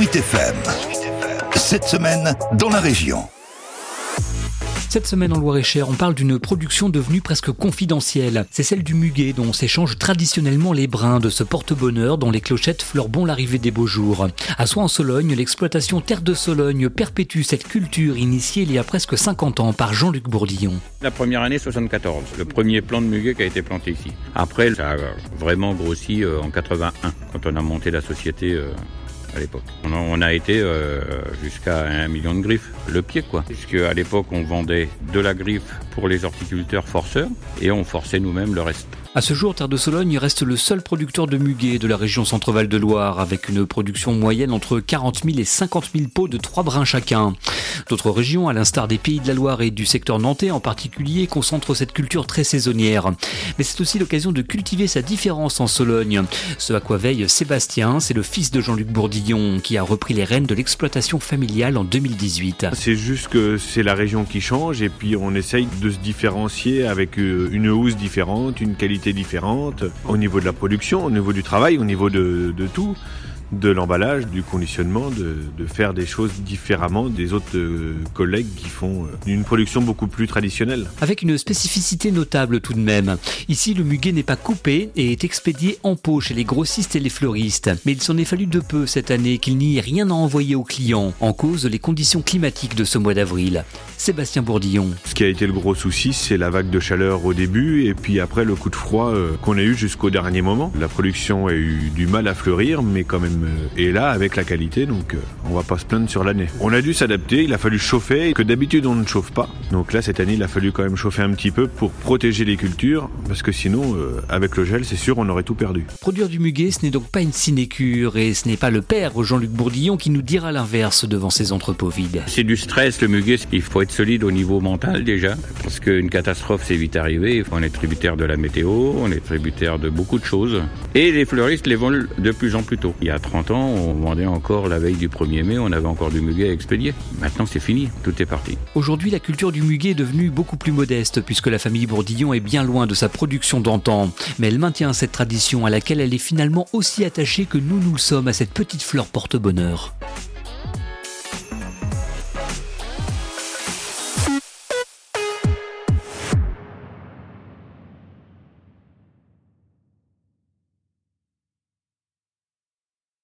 Sweet FM. Cette semaine, dans la région. Cette semaine en Loire-et-Cher, on parle d'une production devenue presque confidentielle. C'est celle du muguet dont s'échangent traditionnellement les brins de ce porte-bonheur dont les clochettes bon l'arrivée des beaux jours. À Soins en Sologne, l'exploitation Terre de Sologne perpétue cette culture initiée il y a presque 50 ans par Jean-Luc Bourdillon. La première année 74, le premier plant de muguet qui a été planté ici. Après, ça a vraiment grossi euh, en 81 quand on a monté la société euh, à l'époque. On, a été euh, jusqu'à un million de griffes, le pied quoi. Puisque à l'époque on vendait de la griffe pour les horticulteurs forceurs et on forçait nous-mêmes le reste. À ce jour, Terre de Sologne reste le seul producteur de muguet de la région Centre-Val de Loire, avec une production moyenne entre 40 000 et 50 000 pots de 3 brins chacun. D'autres régions, à l'instar des Pays de la Loire et du secteur nantais en particulier, concentrent cette culture très saisonnière. Mais c'est aussi l'occasion de cultiver sa différence en Sologne. Ce à quoi veille Sébastien, c'est le fils de Jean-Luc Bourdillon, qui a repris les rênes de l'exploitation familiale en 2018. C'est juste que c'est la région qui change et puis on essaye de se différencier avec euh, une housse différente, une qualité différentes au niveau de la production, au niveau du travail, au niveau de, tout de l'emballage, du conditionnement, de, de, faire des choses différemment des autres euh, collègues qui font euh, une production beaucoup plus traditionnelle. Avec une spécificité notable tout de même. Ici, le muguet n'est pas coupé et est expédié en pot chez les grossistes et les fleuristes. Mais il s'en est fallu de peu cette année qu'il n'y ait rien à envoyer aux clients, en cause les conditions climatiques de ce mois d'avril. Sébastien Bourdillon. Ce qui a été le gros souci, c'est la vague de chaleur au début et puis après le coup de froid euh, qu'on a eu jusqu'au dernier moment. La production a eu du mal à fleurir, mais quand même euh, là avec la qualité, donc euh, on va pas se plaindre sur l'année. On a dû s'adapter, il a fallu chauffer, que d'habitude on ne chauffe pas. Donc là, cette année, il a fallu quand même chauffer un petit peu pour protéger les cultures, parce que sinon, avec le gel, c'est sûr, on aurait tout perdu. Produire du muguet, ce n'est donc pas une sinécure, et ce n'est pas le père Jean-Luc Bourdillon qui nous dira l'inverse devant ses entrepôts vides. C'est du stress, le muguet, il faut être solide au niveau mental déjà, parce qu'une catastrophe c'est vite arrivé. On est tributaire de la météo, on est tributaire de beaucoup de choses. Et les fleuristes les vendent de plus en plus tôt. Il y a 30 ans, on vendait encore la veille du 1er mai, on avait encore du muguet à expédier. Maintenant c'est fini, tout est parti. Aujourd'hui, la culture du muguet est devenue beaucoup plus modeste, puisque la famille Bourdillon est bien loin de sa production d'antan. Mais elle maintient cette tradition à laquelle elle est finalement aussi attachée que nous nous le sommes à cette petite fleur porte-bonheur.